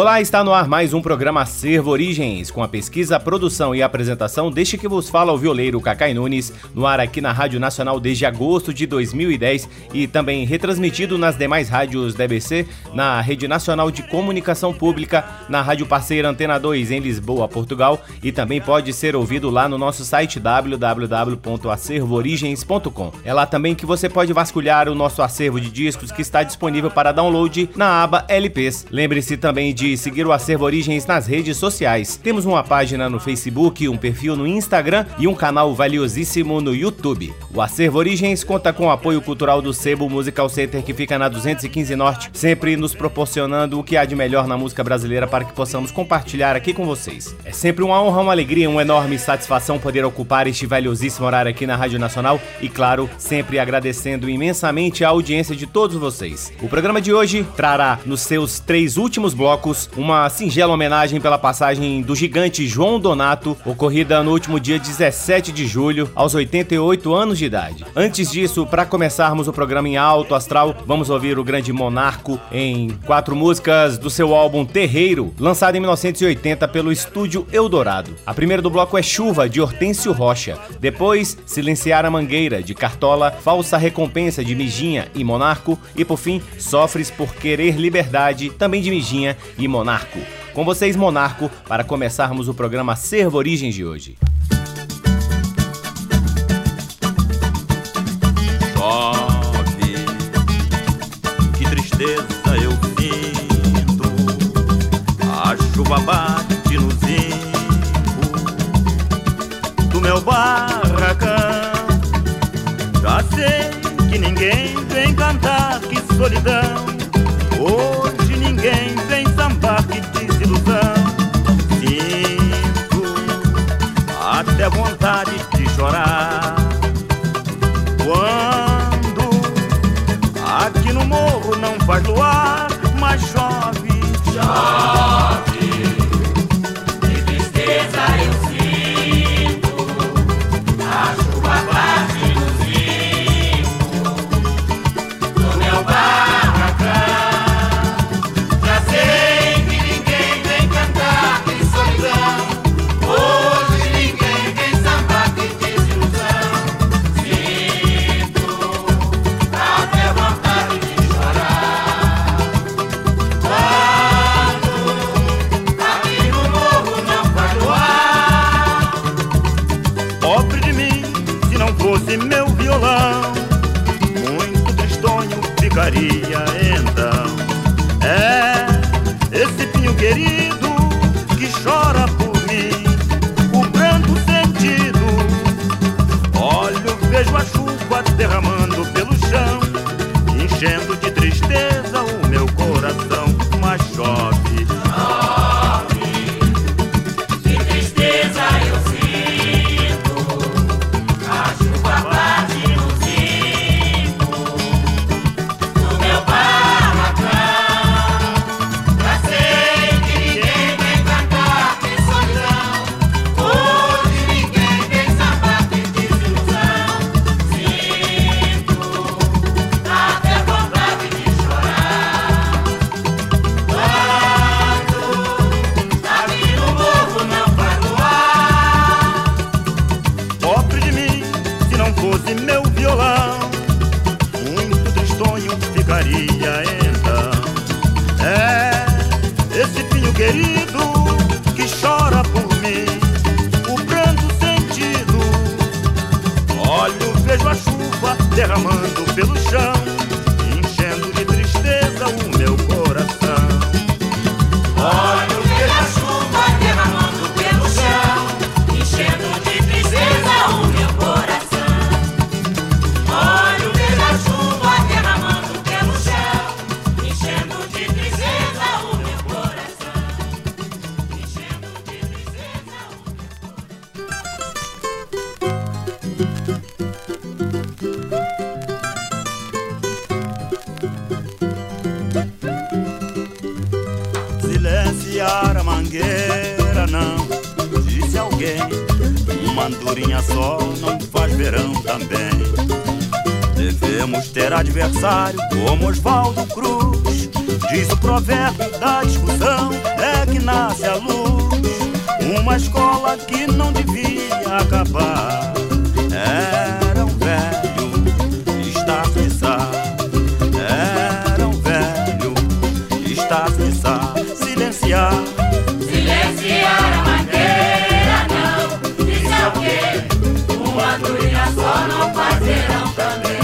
Olá, está no ar mais um programa Acervo Origens, com a pesquisa, produção e apresentação deste que vos fala o violeiro Cacai Nunes, no ar aqui na Rádio Nacional desde agosto de 2010 e também retransmitido nas demais rádios da EBC, na Rede Nacional de Comunicação Pública, na Rádio Parceira Antena 2 em Lisboa, Portugal e também pode ser ouvido lá no nosso site www.acervoorigens.com. É lá também que você pode vasculhar o nosso acervo de discos que está disponível para download na aba LPs. Lembre-se também de de seguir o Acervo Origens nas redes sociais. Temos uma página no Facebook, um perfil no Instagram e um canal valiosíssimo no YouTube. O Acervo Origens conta com o apoio cultural do Sebo Musical Center que fica na 215 Norte, sempre nos proporcionando o que há de melhor na música brasileira para que possamos compartilhar aqui com vocês. É sempre uma honra, uma alegria, uma enorme satisfação poder ocupar este valiosíssimo horário aqui na Rádio Nacional e, claro, sempre agradecendo imensamente a audiência de todos vocês. O programa de hoje trará nos seus três últimos blocos uma singela homenagem pela passagem do gigante João Donato, ocorrida no último dia 17 de julho, aos 88 anos de idade. Antes disso, para começarmos o programa em alto astral, vamos ouvir o grande Monarco em quatro músicas do seu álbum Terreiro, lançado em 1980 pelo estúdio Eldorado. A primeira do bloco é Chuva, de Hortêncio Rocha. Depois, Silenciar a Mangueira, de Cartola, Falsa Recompensa, de Mijinha e Monarco. E por fim, Sofres por Querer Liberdade, também de Mijinha e Monarco. Com vocês, Monarco, para começarmos o programa Servo Origens de hoje. Chove, que tristeza eu sinto, a chuva bate no zinco do meu barracão. Já sei que ninguém vem cantar, que solidão. Chorar. Alguém. Uma andorinha só não faz verão também. Devemos ter adversário como Oswaldo Cruz. Diz o provérbio da discussão, é que nasce a luz. Uma escola que não devia acabar. Era um velho, está de sal. Era um velho, está de não faz verão também.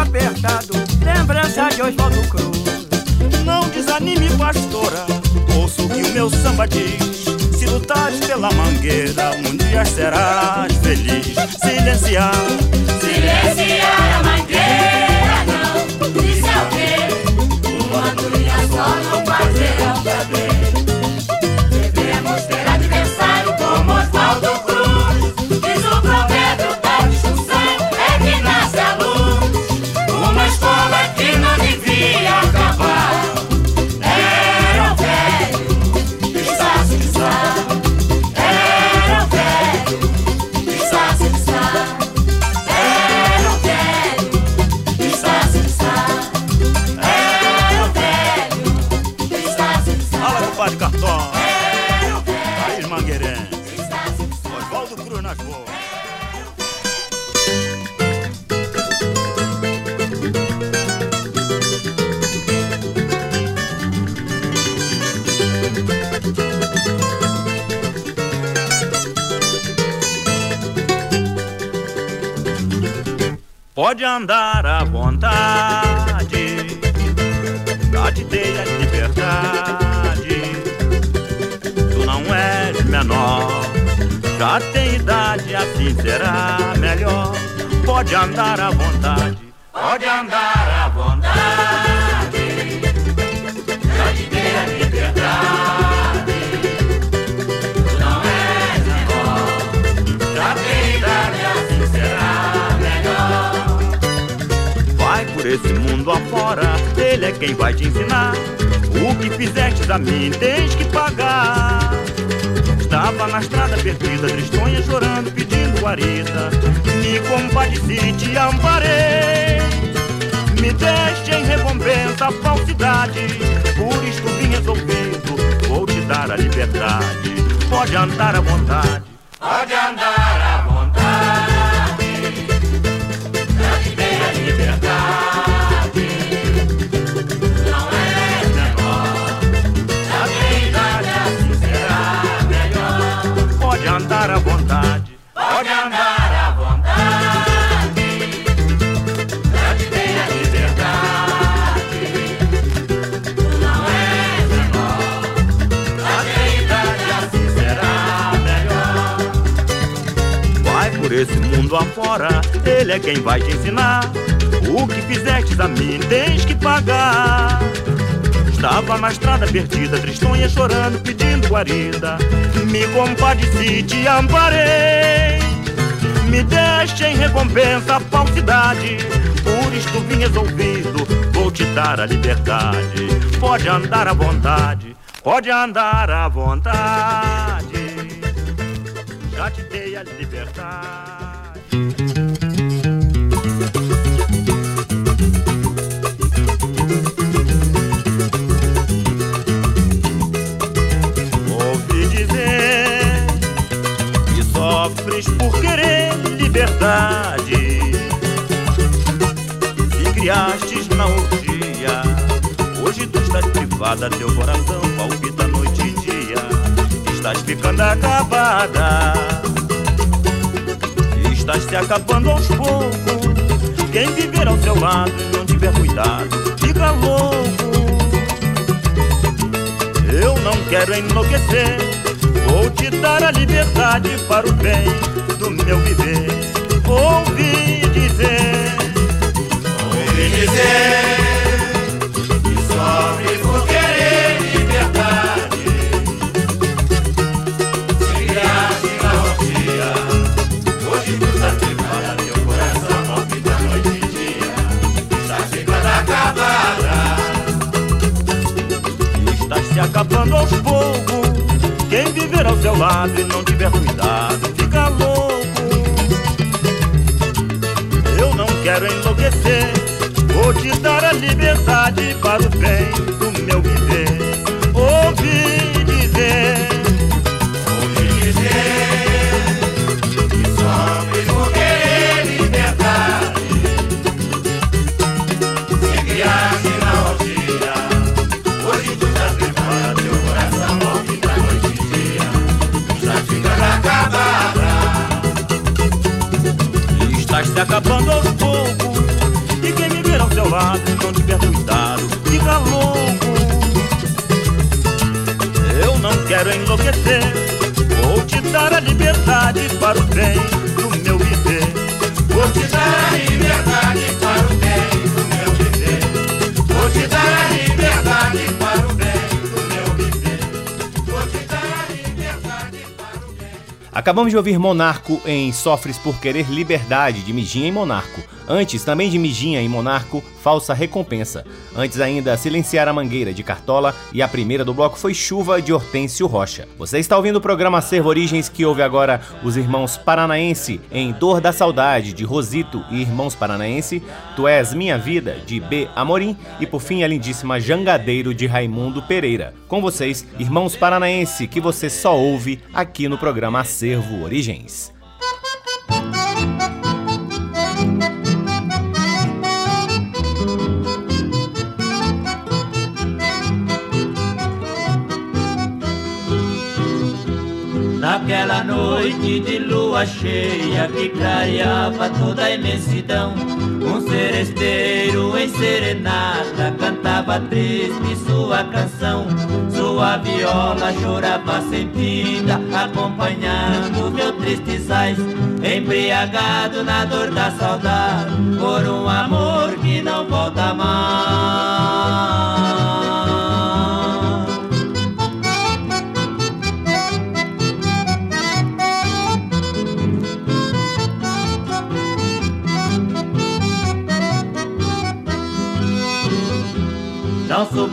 Apertado, lembrança de Oswaldo Cruz. Não desanime, pastora. Ouça o que o meu samba diz. Se lutares pela mangueira, um dia serás feliz. Silenciar. Silenciar a mangueira não Isso é o quê? Uma andorinha só não faz verão também Devemos ter Pode andar à vontade, já te dei a liberdade. Tu não és menor, já tem idade, assim será melhor. Pode andar à vontade, esse mundo afora, ele é quem vai te ensinar. O que fizestes a mim tens que pagar. Estava na estrada perdida, tristonha chorando, pedindo guarida. Me compadeci, te amparei. Me deste em recompensa a falsidade. Por isto vim resolvido, vou te dar a liberdade. Pode andar à vontade. Pode mundo afora, ele é quem vai te ensinar. O que fizestes a mim tens que pagar. Estava na estrada perdida, tristonha chorando, pedindo guarida. Me compadeci, te amparei. Me deste em recompensa a falsidade. Por isto vim resolvido, vou te dar a liberdade. Pode andar à vontade, Pode andar à vontade, já te dei a liberdade. Liberdade. Se criastes na orgia, hoje tu estás privada, teu coração palpita noite e dia. Estás ficando acabada, estás se acabando aos poucos. Quem viver ao seu lado e não tiver cuidado, fica louco. Eu não quero enlouquecer. Vou te dar a liberdade para o bem do meu viver. Ouvi dizer, Ouvi dizer que sofre por querer liberdade. Se criaste na orgia, hoje tu estás privada, teu coração palpita noite e dia. Estás ficando acabada. estás se acabando aos poucos. Quem viver ao seu lado e não tiver cuidado, quero enlouquecer. Vou te dar a liberdade para o bem do meu viver. Ouvi dizer. Enlouquecer. Vou te dar a liberdade para o bem do meu viver. Vou te dar a liberdade para o bem do meu viver. Vou te dar a liberdade para o bem do meu viver. Vou te dar a liberdade para o bem. Acabamos de ouvir Monarco em Sofres por Querer Liberdade, de Mijinha e Monarco. Antes, também de Mijinha e Monarco, Falsa Recompensa. Antes ainda, Silenciar a Mangueira, de Cartola. E a primeira do bloco foi Chuva, de Hortêncio Rocha. Você está ouvindo o programa Servo Origens, que ouve agora os irmãos Paranaense em Dor da Saudade, de Rosito e Irmãos Paranaense. Tu És Minha Vida, de B. Amorim. E por fim, a lindíssima Jangadeiro, de Raimundo Pereira. Com vocês, Irmãos Paranaense, que você só ouve aqui no programa Acervo Origens. Naquela noite de lua cheia que clareava toda a imensidão, um seresteiro em serenata cantava triste sua canção. Sua viola chorava sentida, acompanhando meu triste sais, embriagado na dor da saudade, por um amor que não volta mais.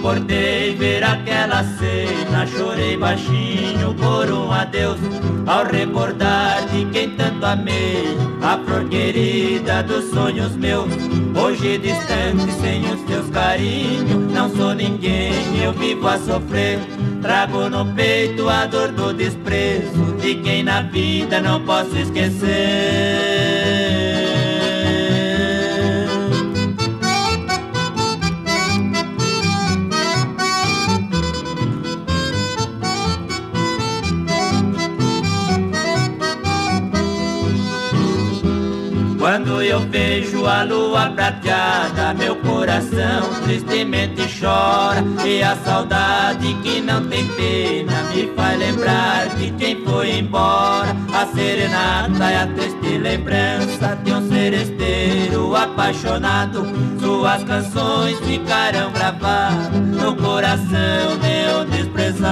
Suportei ver aquela cena, chorei baixinho por um adeus. Ao recordar de quem tanto amei, a flor querida dos sonhos meus. Hoje distante, sem os teus carinhos, não sou ninguém, eu vivo a sofrer. Trago no peito a dor do desprezo de quem na vida não posso esquecer. Eu vejo a lua prateada, meu coração tristemente chora. E a saudade que não tem pena me faz lembrar de quem foi embora. A serenata é a triste lembrança de um seresteiro apaixonado. Suas canções ficarão gravadas no coração de um desprezado.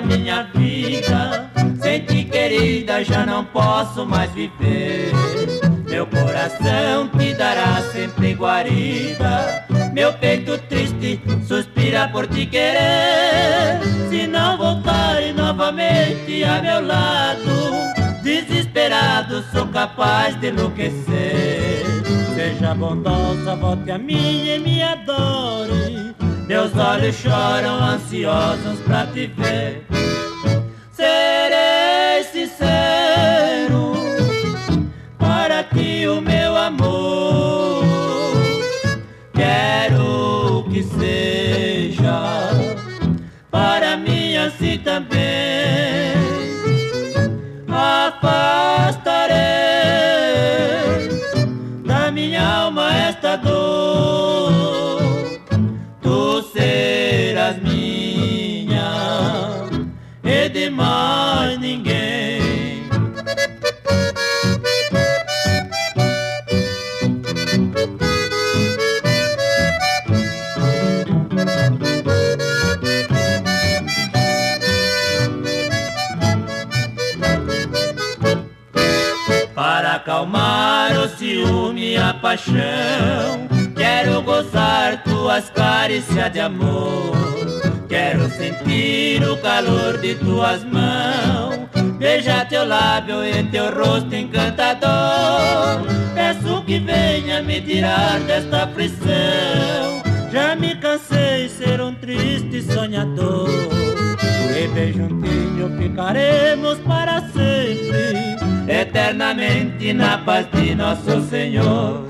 Minha vida. Sem ti, querida, já não posso mais viver. Meu coração te dará sempre guarida. Meu peito triste suspira por te querer. Se não voltar novamente a meu lado, desesperado sou capaz de enlouquecer. Seja bondosa, volte a mim e me adore. Meus olhos choram ansiosos pra te ver. Serei sincero para ti, o meu amor. Quero que seja para mim assim também. Paixão. Quero gozar tuas carícias de amor. Quero sentir o calor de tuas mãos. Beijar teu lábio e teu rosto encantador. Peço que venha me tirar desta aflição Já me cansei de ser um triste sonhador. E bem juntinho ficaremos para sempre, eternamente na paz de nosso Senhor.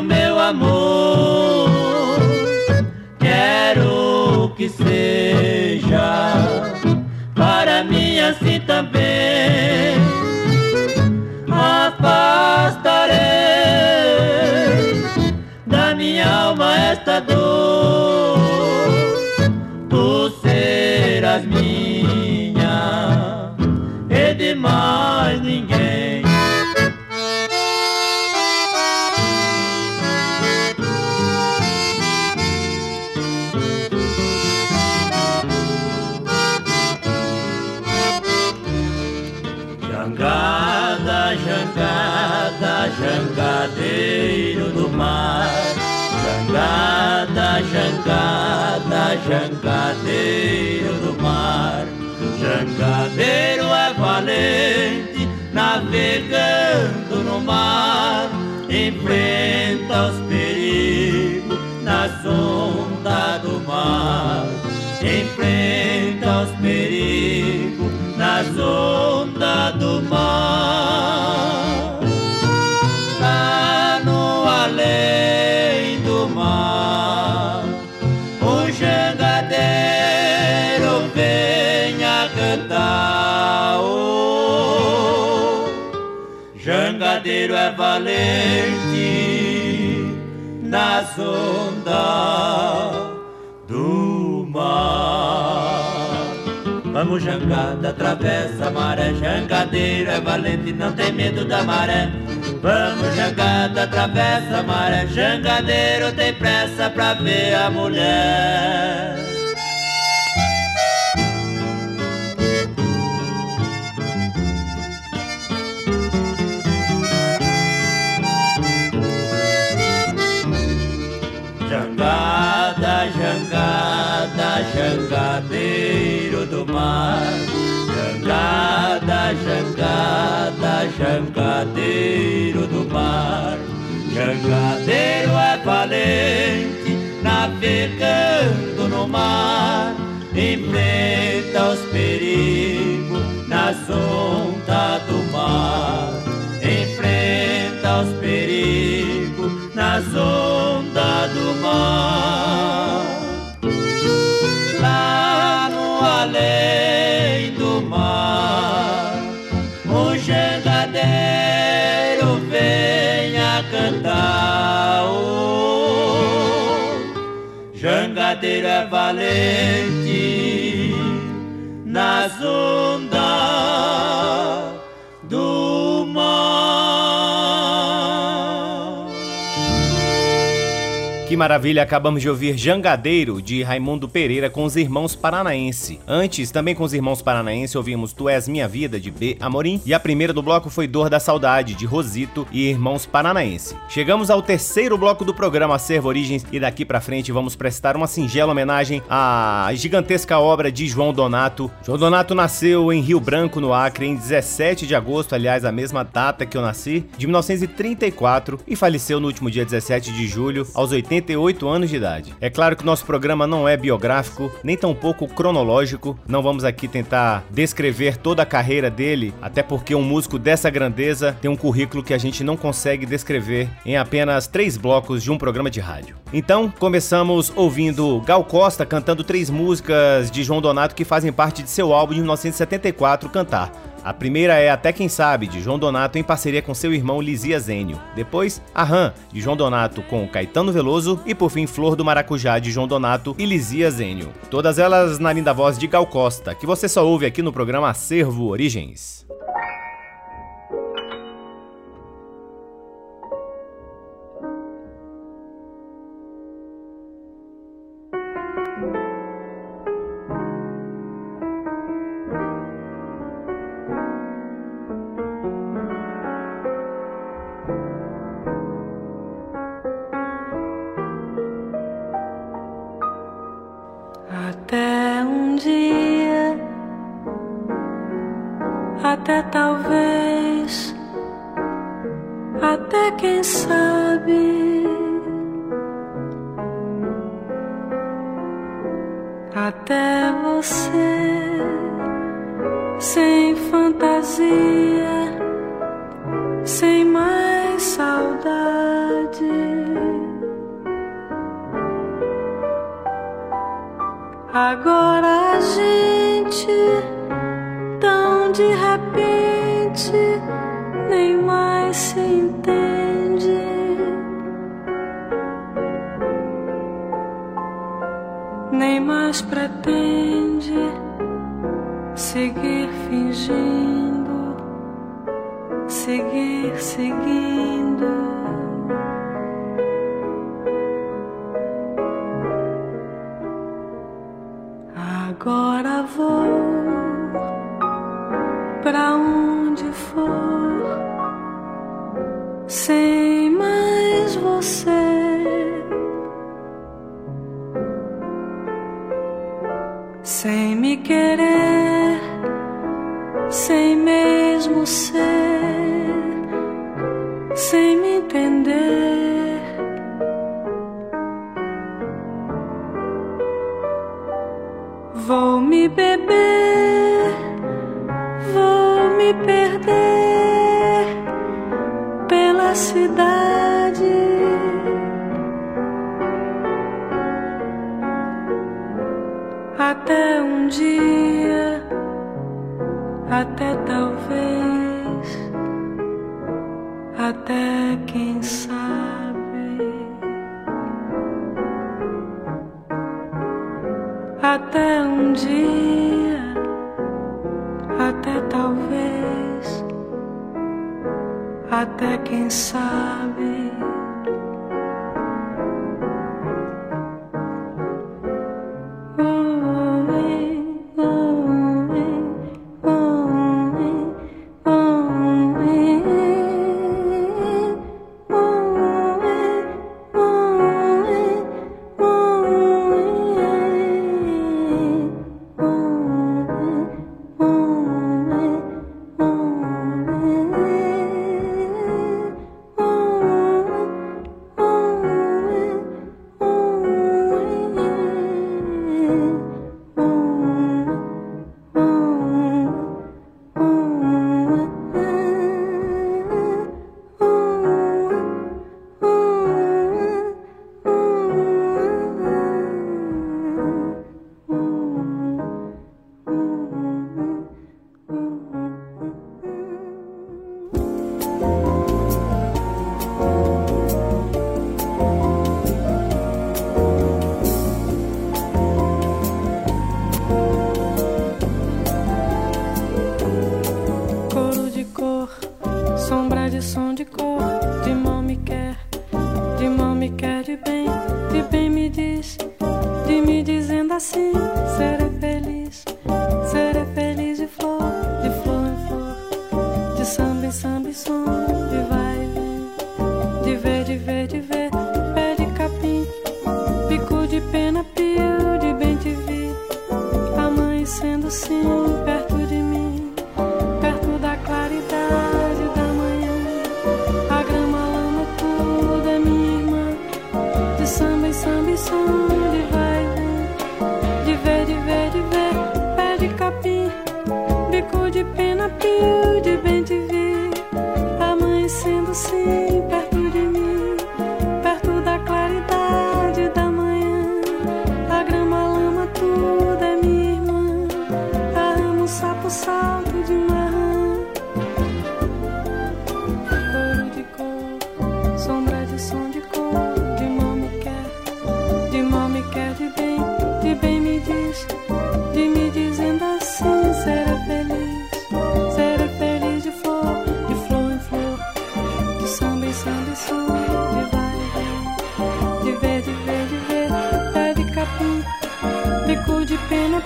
O meu amor. Quero que seja para mim assim também. Afastarei da minha alma esta dor. Tu serás minha e Jangada, jangadeiro do mar. Jangadeiro é valente, navegando no mar. Enfrenta os perigos nas ondas do mar. Enfrenta os perigos nas ondas jangadeiro é valente nas ondas do mar. Vamos jangada, atravessa a maré, jangadeiro é valente, não tem medo da maré. Vamos jangada, atravessa a maré, jangadeiro tem pressa pra ver a mulher. Do mar. Jangada, jangada, jangadeiro do mar. Jangadeiro é valente, navegando no mar. Enfrenta os perigos nas ondas do mar. Enfrenta os perigos nas ondas do mar. Jangadeiro é valente maravilha, acabamos de ouvir Jangadeiro, de Raimundo Pereira com os Irmãos Paranaense. Antes, também com os Irmãos Paranaense, ouvimos Tu És Minha Vida, de B. Amorim. E a primeira do bloco foi Dor da Saudade, de Rosito e Irmãos Paranaense. Chegamos ao terceiro bloco do programa Acervo Origens e daqui pra frente vamos prestar uma singela homenagem à gigantesca obra de João Donato. João Donato nasceu em Rio Branco, no Acre, em 17 de agosto, aliás, a mesma data que eu nasci, de 1934, e faleceu no último dia 17 de julho, aos 80 88 anos de idade. É claro que nosso programa não é biográfico, nem tampouco cronológico. Não vamos aqui tentar descrever toda a carreira dele, até porque um músico dessa grandeza tem um currículo que a gente não consegue descrever em apenas três blocos de um programa de rádio. Então, começamos ouvindo Gal Costa cantando três músicas de João Donato que fazem parte de seu álbum de 1974, Cantar. A primeira é Até Quem Sabe, de João Donato em parceria com seu irmão Lizia Zênio. Depois, A Rã, de João Donato com Caetano Veloso. E por fim, Flor do Maracujá, de João Donato e Lizia Zênio. Todas elas na linda voz de Gal Costa, que você só ouve aqui no programa Acervo Origens.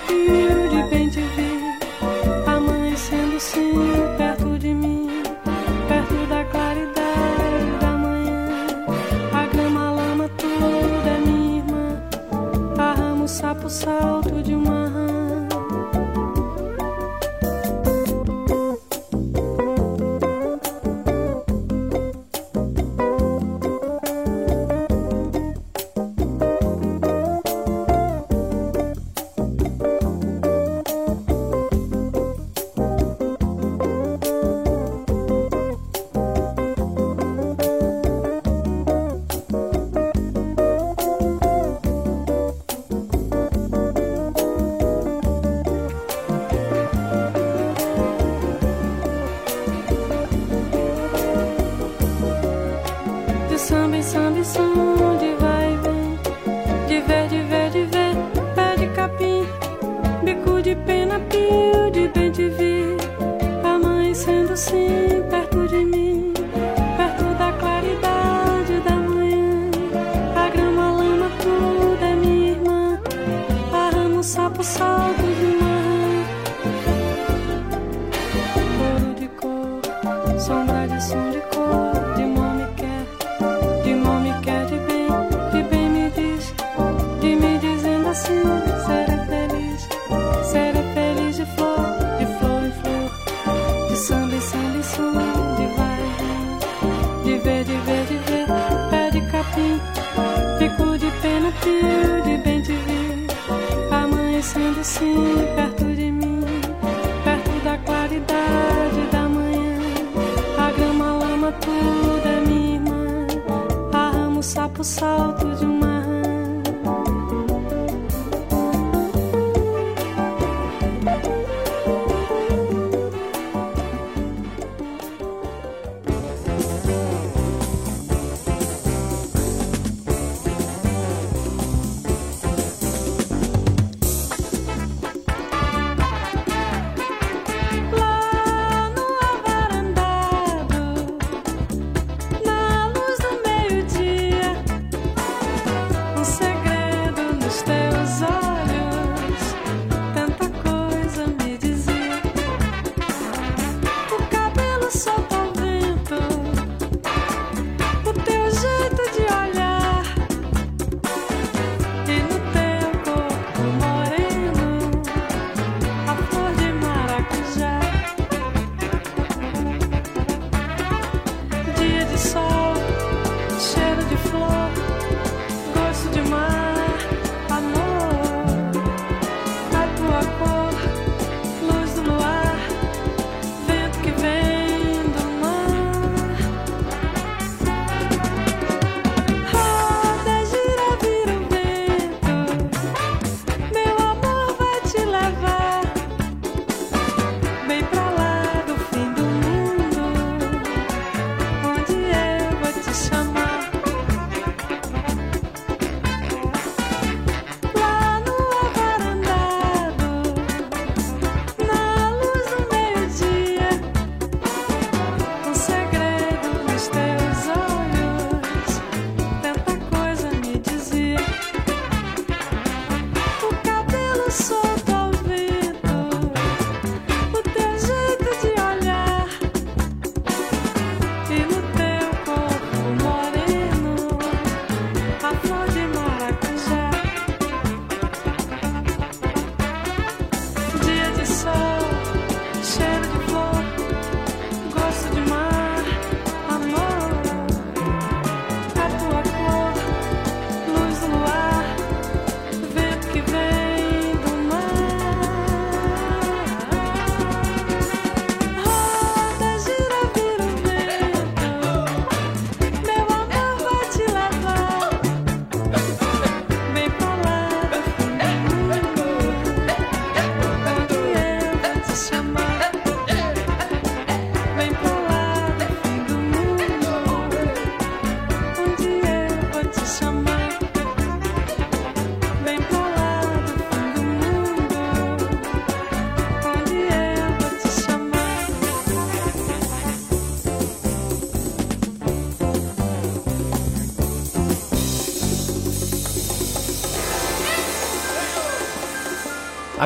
beauty. fio de bem te ver amanhecendo sim perto de mim, perto da claridade da manhã. A grama, lama, tudo é minha irmã. A ramo, sapo, salto de uma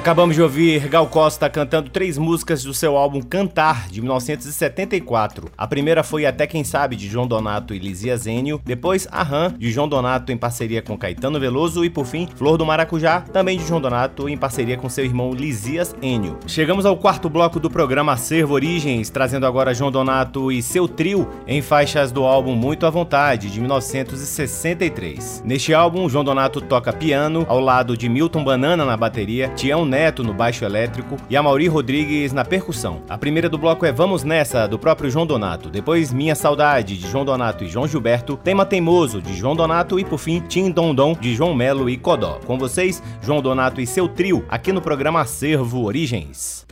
Acabamos de ouvir Gal Costa cantando três músicas do seu álbum Cantar, de 1974. A primeira foi Até Quem Sabe, de João Donato e Lizia Zênio. Depois, Aham, de João Donato em parceria com Caetano Veloso. E por fim, Flor do Maracujá, também de João Donato em parceria com seu irmão Lisias Enio. Chegamos ao quarto bloco do programa Acervo Origens, trazendo agora João Donato e seu trio em faixas do álbum Muito à Vontade, de 1963. Neste álbum, João Donato toca piano, ao lado de Milton Banana na bateria, Tião Neto no baixo elétrico e Amauri Rodrigues na percussão. A primeira do bloco é Vamos Nessa, do próprio João Donato. Depois Minha Saudade, de João Donato e João Gilberto. Tema Teimoso, de João Donato. E por fim, Tim Dondon, de João Melo e Codó. Com vocês, João Donato e seu trio, aqui no programa Acervo Origens.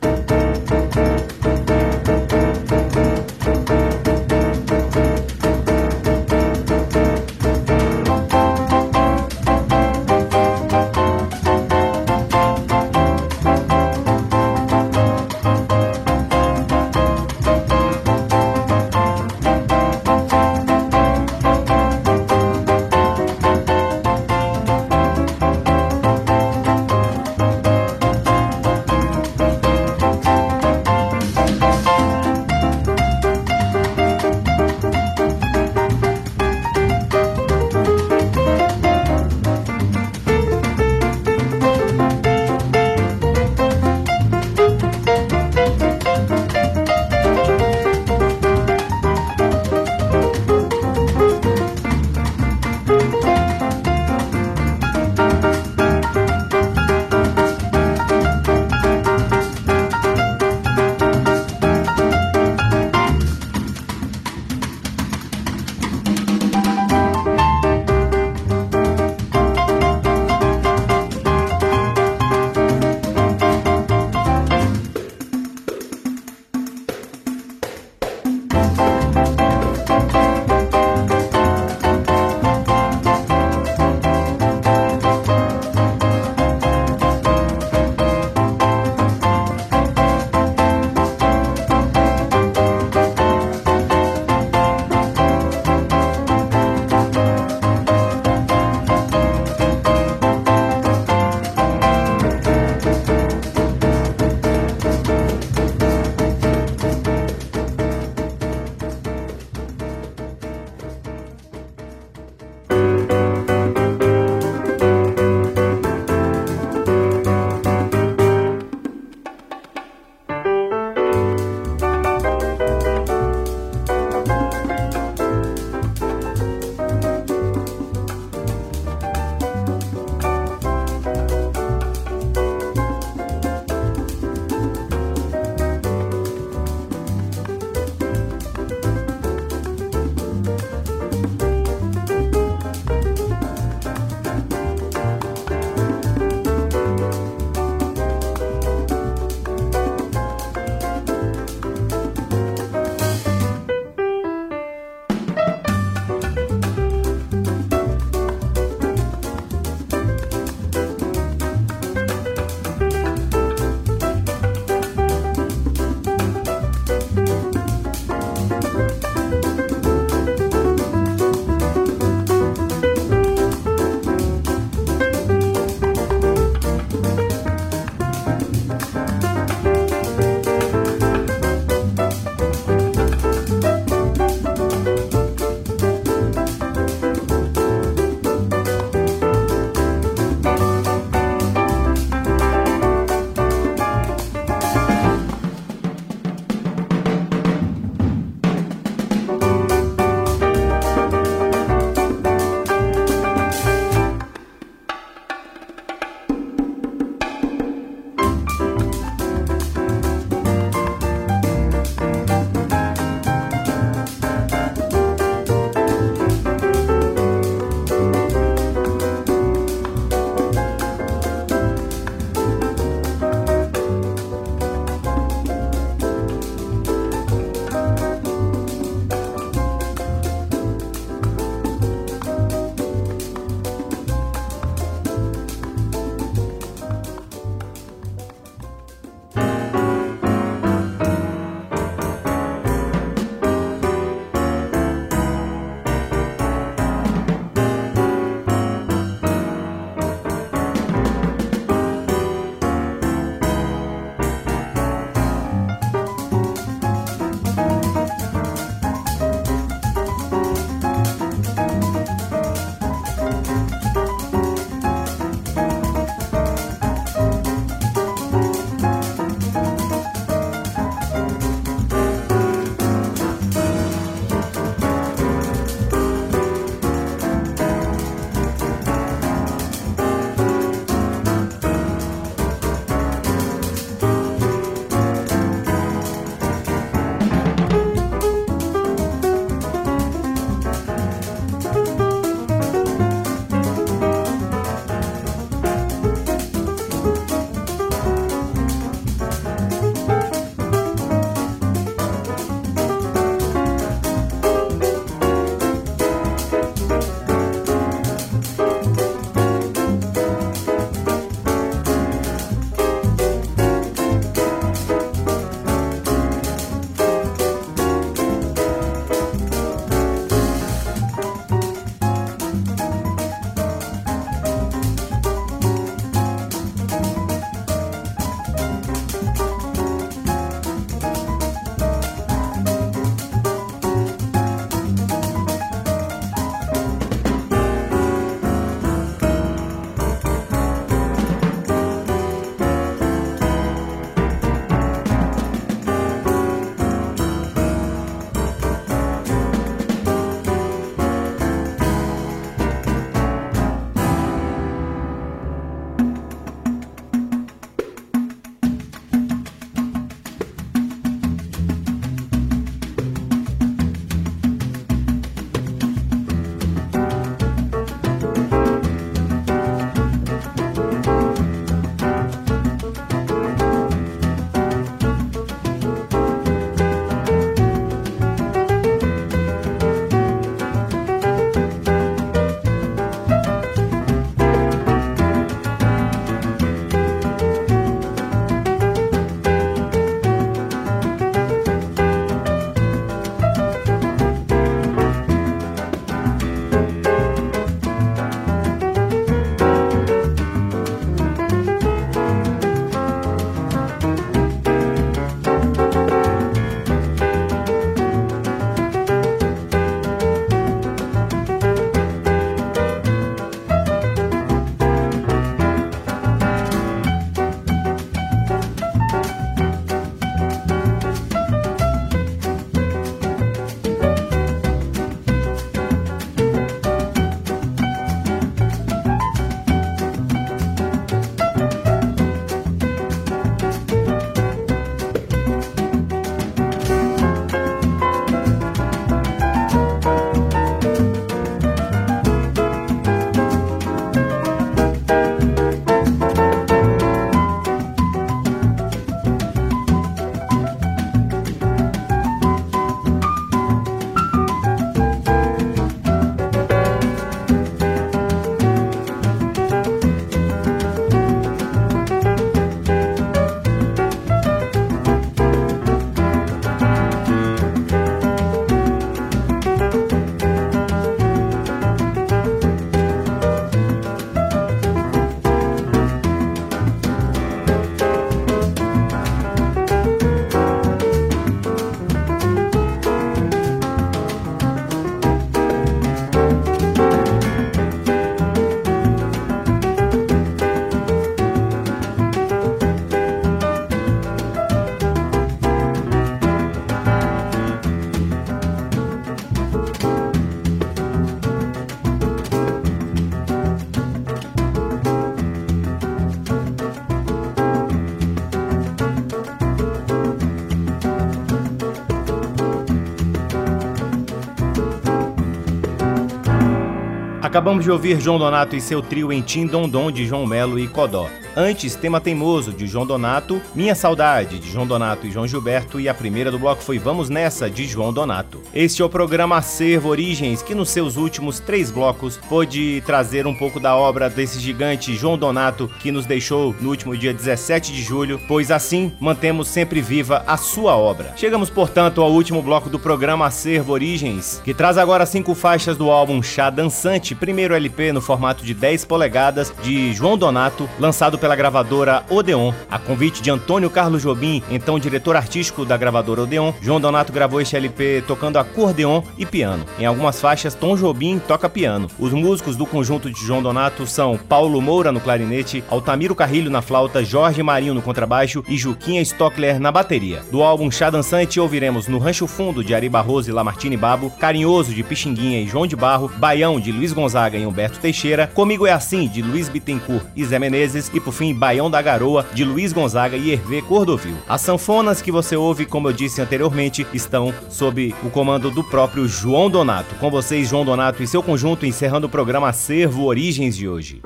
Acabamos de ouvir João Donato e seu trio em Tim Dondon de João Melo e Codó. Antes, Tema Teimoso, de João Donato, Minha Saudade, de João Donato e João Gilberto, e a primeira do bloco foi Vamos Nessa, de João Donato. Este é o programa Acervo Origens, que nos seus últimos três blocos pôde trazer um pouco da obra desse gigante João Donato, que nos deixou no último dia 17 de julho, pois assim mantemos sempre viva a sua obra. Chegamos, portanto, ao último bloco do programa Acervo Origens, que traz agora cinco faixas do álbum Chá Dançante, primeiro LP no formato de 10 polegadas, de João Donato, lançado pela pela gravadora Odeon. A convite de Antônio Carlos Jobim, então diretor artístico da gravadora Odeon, João Donato gravou este LP tocando acordeon e piano. Em algumas faixas, Tom Jobim toca piano. Os músicos do conjunto de João Donato são Paulo Moura no clarinete, Altamiro Carrilho na flauta, Jorge Marinho no contrabaixo e Juquinha Stockler na bateria. Do álbum Chá Dançante ouviremos No Rancho Fundo de Ari Barroso e Lamartine Babo, Carinhoso de Pixinguinha e João de Barro, Baião de Luiz Gonzaga e Humberto Teixeira, Comigo é Assim de Luiz Bittencourt e Zé Menezes e por fim, Baião da Garoa, de Luiz Gonzaga e Hervé Cordovil. As sanfonas que você ouve, como eu disse anteriormente, estão sob o comando do próprio João Donato. Com vocês, João Donato e seu conjunto, encerrando o programa Acervo Origens de hoje.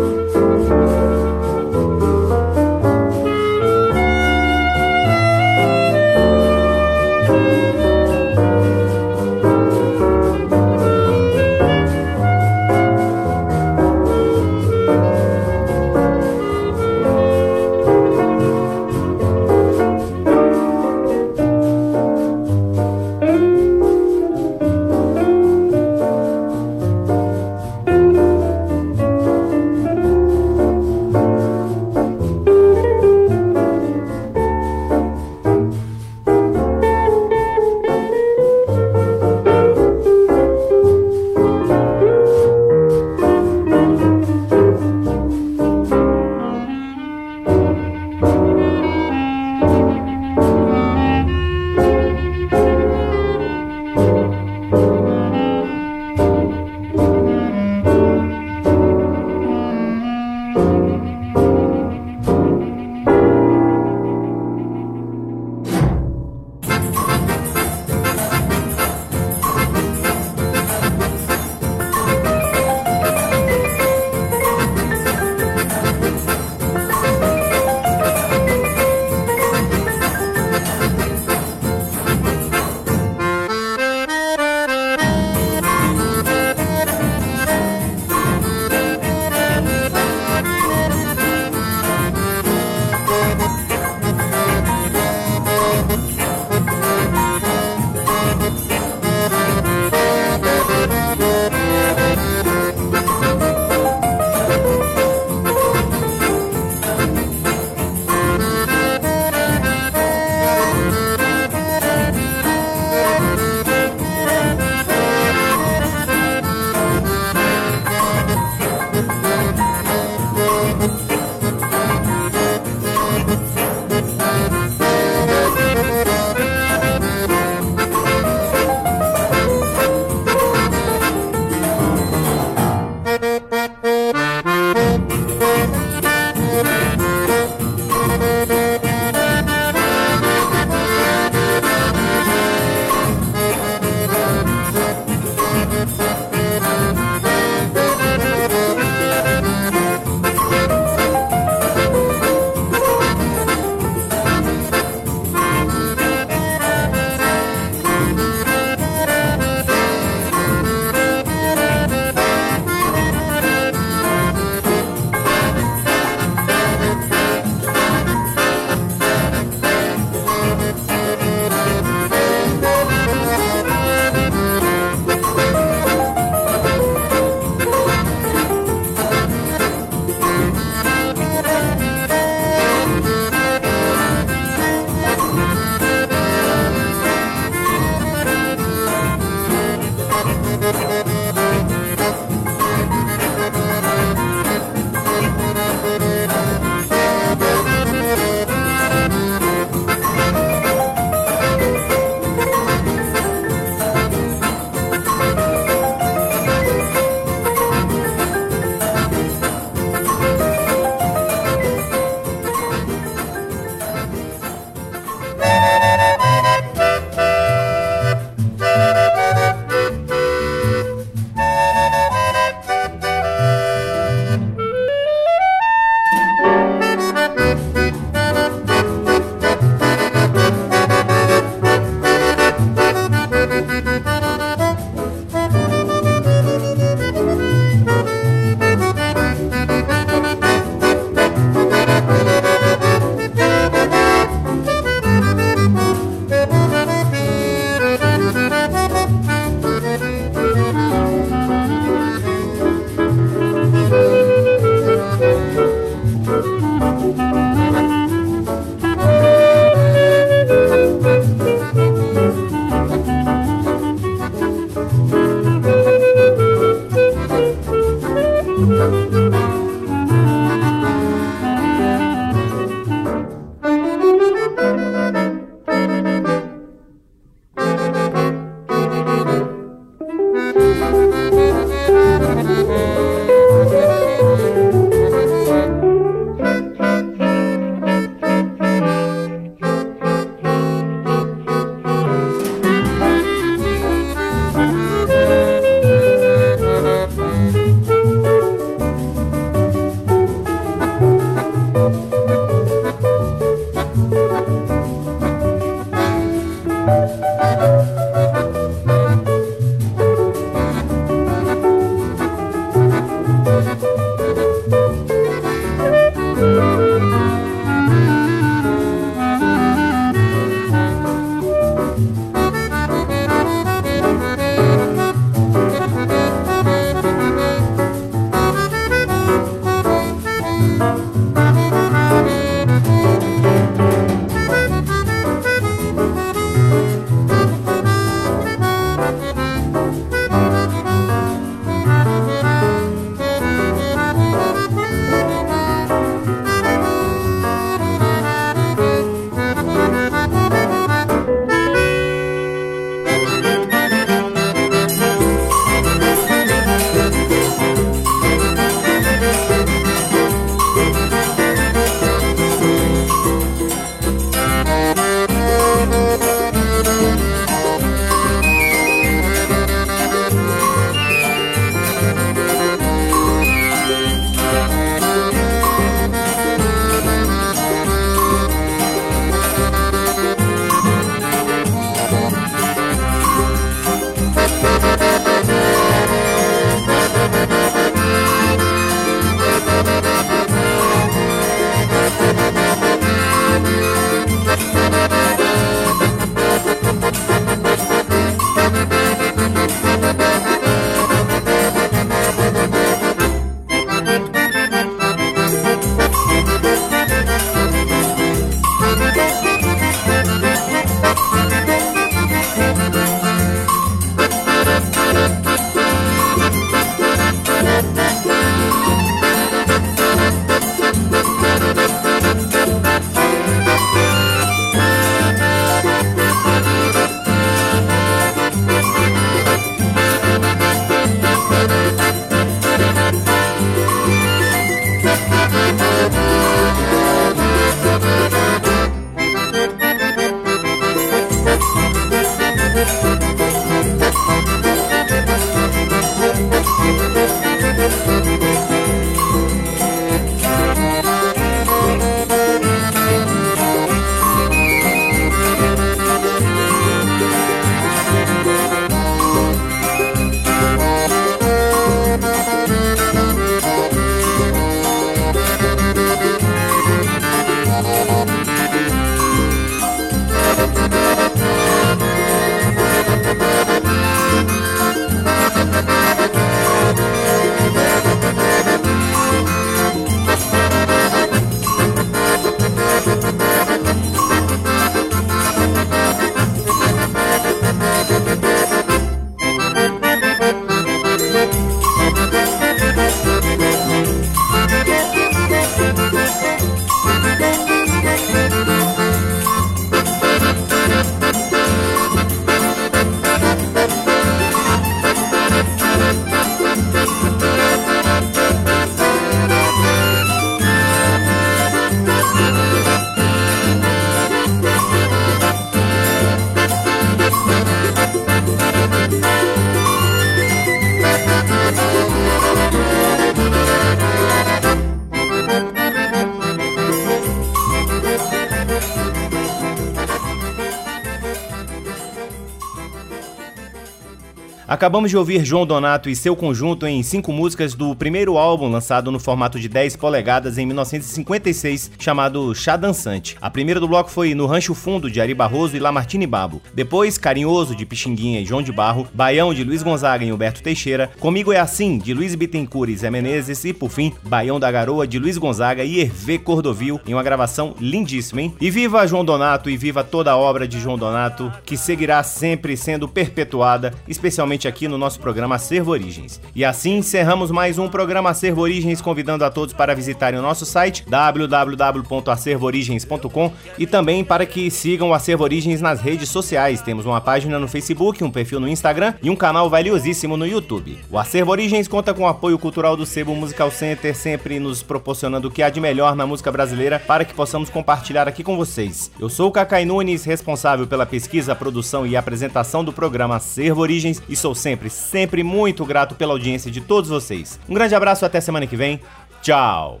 Acabamos de ouvir João Donato e seu conjunto em cinco músicas do primeiro álbum lançado no formato de 10 polegadas em 1956, chamado Chá Dançante. A primeira do bloco foi No Rancho Fundo, de Ari Barroso e Lamartine Babo. Depois, Carinhoso, de Pixinguinha e João de Barro. Baião, de Luiz Gonzaga e Humberto Teixeira. Comigo é Assim, de Luiz Bittencourt e Zé Menezes. E, por fim, Baião da Garoa, de Luiz Gonzaga e Hervé Cordovil, em uma gravação lindíssima, hein? E viva João Donato e viva toda a obra de João Donato, que seguirá sempre sendo perpetuada, especialmente aqui no nosso programa Acervo Origens. E assim encerramos mais um programa Acervo Origens, convidando a todos para visitarem o nosso site www.acervoorigens.com e também para que sigam o Acervo Origens nas redes sociais. Temos uma página no Facebook, um perfil no Instagram e um canal valiosíssimo no YouTube. O Acervo Origens conta com o apoio cultural do Sebo Musical Center, sempre nos proporcionando o que há de melhor na música brasileira para que possamos compartilhar aqui com vocês. Eu sou o Cacai Nunes, responsável pela pesquisa, produção e apresentação do programa Acervo Origens e sou sempre, sempre muito grato pela audiência de todos vocês. Um grande abraço até semana que vem. Tchau.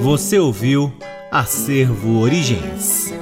Você ouviu Acervo Origens.